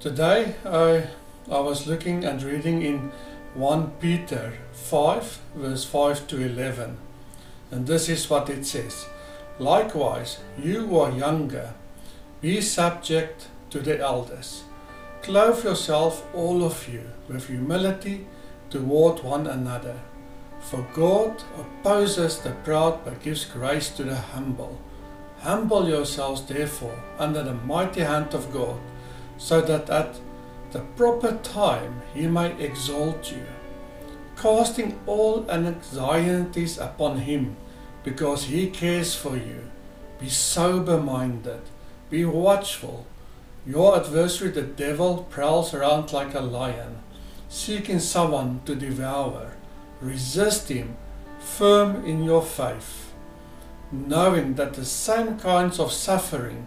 Today I, I was looking and reading in 1 Peter 5, verse 5 to 11. And this is what it says Likewise, you who are younger, be subject to the elders. Clothe yourself, all of you, with humility toward one another. For God opposes the proud but gives grace to the humble. Humble yourselves, therefore, under the mighty hand of God so that at the proper time he may exalt you, casting all anxieties upon him, because he cares for you. Be sober minded, be watchful. Your adversary, the devil, prowls around like a lion, seeking someone to devour. Resist him, firm in your faith, knowing that the same kinds of suffering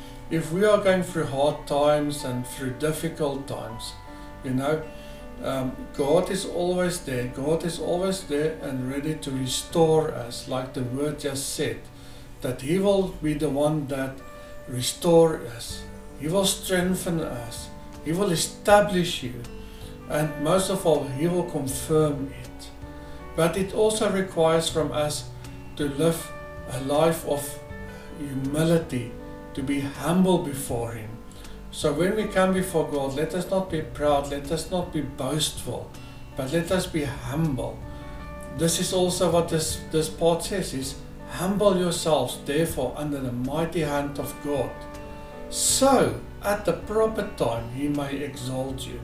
if we are going through hard times and through difficult times, you know, um, God is always there. God is always there and ready to restore us, like the word just said, that He will be the one that restore us. He will strengthen us. He will establish you. And most of all, He will confirm it. But it also requires from us to live a life of humility to be humble before Him. So when we come before God, let us not be proud, let us not be boastful, but let us be humble. This is also what this, this part says is humble yourselves therefore under the mighty hand of God. So at the proper time he may exalt you.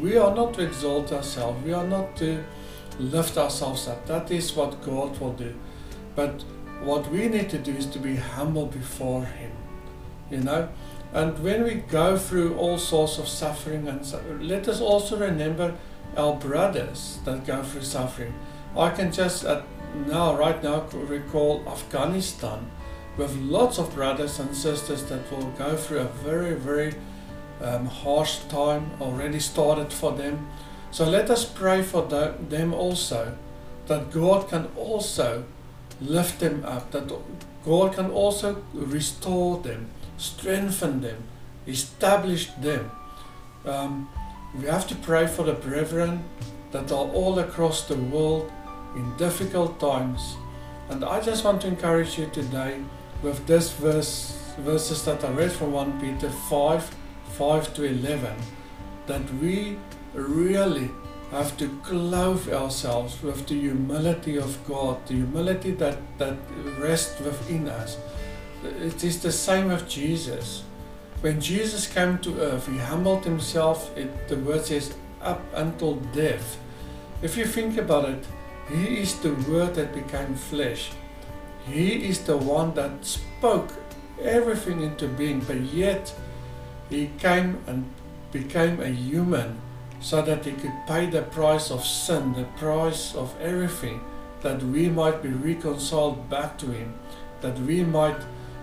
We are not to exalt ourselves, we are not to lift ourselves up. That is what God will do. But what we need to do is to be humble before him you know. And when we go through all sorts of suffering, and let us also remember our brothers that go through suffering. I can just now, right now, recall Afghanistan with lots of brothers and sisters that will go through a very, very um, harsh time already started for them. So let us pray for the, them also, that God can also lift them up, that God can also restore them strengthen them, establish them. Um, we have to pray for the brethren that are all across the world in difficult times. And I just want to encourage you today with this verse, verses that I read from 1 Peter 5 5 to 11 that we really have to clothe ourselves with the humility of God, the humility that, that rests within us. It is the same with Jesus. When Jesus came to earth, he humbled himself, it, the word says, up until death. If you think about it, he is the word that became flesh. He is the one that spoke everything into being, but yet he came and became a human so that he could pay the price of sin, the price of everything, that we might be reconciled back to him, that we might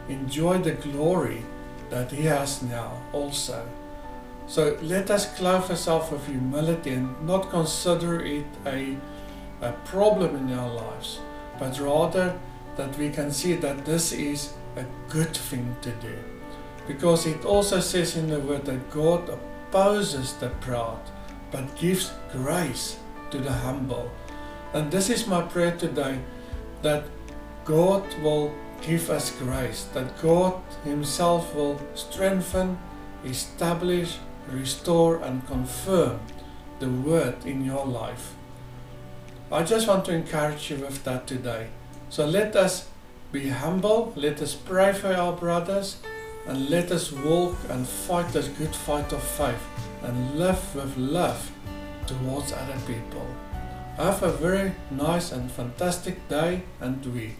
enjoy the glory that He has now also. So let us clothe ourselves with humility and not consider it a, a problem in our lives, but rather that we can see that this is a good thing to do. Because it also says in the word that God opposes the proud, but gives grace to the humble. And this is my prayer today that God will give us grace, that God Himself will strengthen, establish, restore, and confirm the word in your life. I just want to encourage you with that today. So let us be humble, let us pray for our brothers, and let us walk and fight this good fight of faith and live with love towards other people. Have a very nice and fantastic day and week.